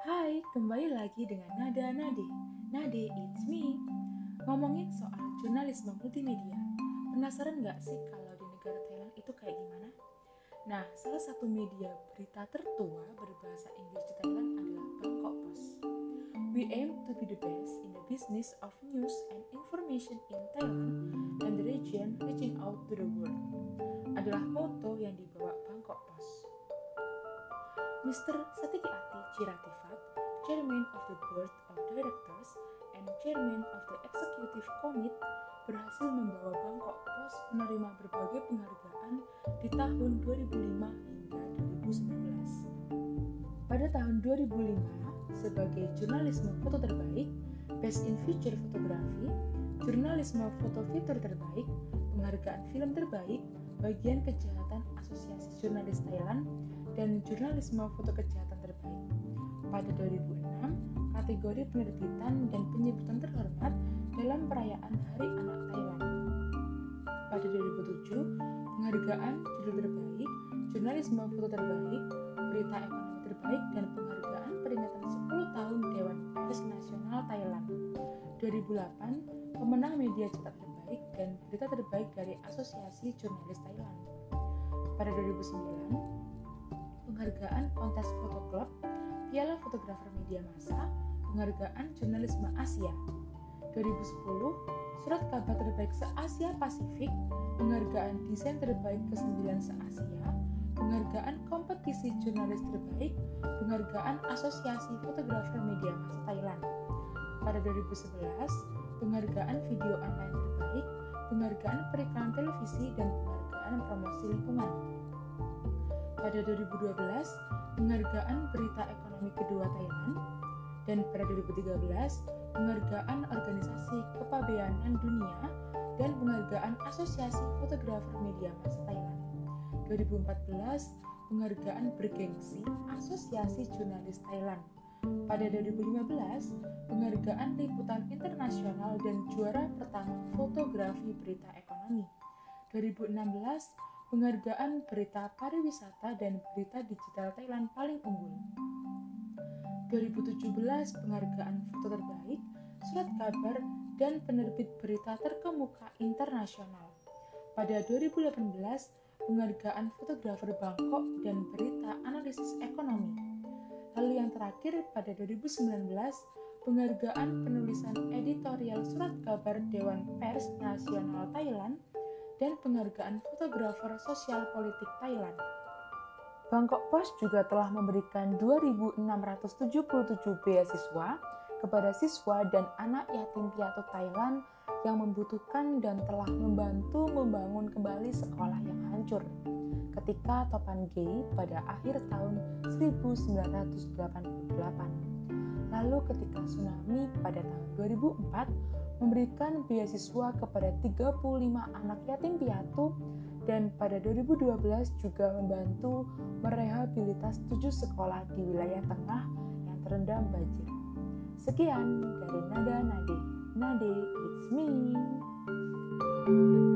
Hai, kembali lagi dengan Nada Nade. Nade, it's me. Ngomongin soal jurnalisme multimedia, penasaran nggak sih kalau di negara Thailand itu kayak gimana? Nah, salah satu media berita tertua berbahasa Inggris di Thailand adalah Bangkok Post. We aim to be the best in the business of news and information in Thailand and the region reaching out to the world. Adalah moto yang dibawa Bangkok Post. Mr. Satiki Ati Chiratifat, Chairman of the Board of Directors and Chairman of the Executive Committee, berhasil membawa Bangkok Post menerima berbagai penghargaan di tahun 2005 hingga 2019. Pada tahun 2005, sebagai jurnalisme foto terbaik, Best in Feature Photography, jurnalisme foto fitur terbaik, penghargaan film terbaik, bagian kejahatan Asosiasi Jurnalis Thailand, dan jurnalisme foto kejahatan terbaik. Pada 2006, kategori penerbitan dan penyebutan terhormat dalam perayaan Hari Anak Thailand. Pada 2007, penghargaan judul terbaik, jurnalisme foto terbaik, berita ekonomi terbaik, dan penghargaan peringatan 10 tahun Dewan Pers Nasional Thailand. 2008, pemenang media cetak terbaik dan berita terbaik dari Asosiasi Jurnalis Thailand. Pada 2009, penghargaan kontes foto klub, Piala Fotografer Media Massa, penghargaan jurnalisme Asia. 2010, surat kabar terbaik se-Asia Pasifik, penghargaan desain terbaik ke-9 se-Asia, penghargaan kompetisi jurnalis terbaik, penghargaan Asosiasi Fotografer Media Massa Thailand. Pada 2011, penghargaan video online terbaik, penghargaan periklanan televisi, dan penghargaan promosi lingkungan. Pada 2012, penghargaan berita ekonomi kedua Thailand, dan pada 2013, penghargaan Organisasi Kepabeanan Dunia dan penghargaan Asosiasi Fotografer Media Massa Thailand. 2014, penghargaan bergengsi Asosiasi Jurnalis Thailand. Pada 2015, penghargaan liputan internasional dan juara pertama fotografi berita ekonomi. 2016, penghargaan berita pariwisata dan berita digital Thailand paling unggul. 2017, penghargaan foto terbaik, surat kabar, dan penerbit berita terkemuka internasional. Pada 2018, penghargaan fotografer Bangkok dan berita analisis ekonomi. Lalu yang terakhir pada 2019, penghargaan penulisan editorial surat kabar Dewan Pers Nasional Thailand dan penghargaan fotografer sosial politik Thailand. Bangkok Post juga telah memberikan 2.677 beasiswa kepada siswa dan anak yatim piatu Thailand yang membutuhkan dan telah membantu membangun kembali sekolah yang hancur ketika Topan Gay pada akhir tahun 1988. Lalu ketika tsunami pada tahun 2004 memberikan beasiswa kepada 35 anak yatim piatu dan pada 2012 juga membantu merehabilitas tujuh sekolah di wilayah tengah yang terendam banjir. Sekian dari Nada Nade. Nade, it's me. thank you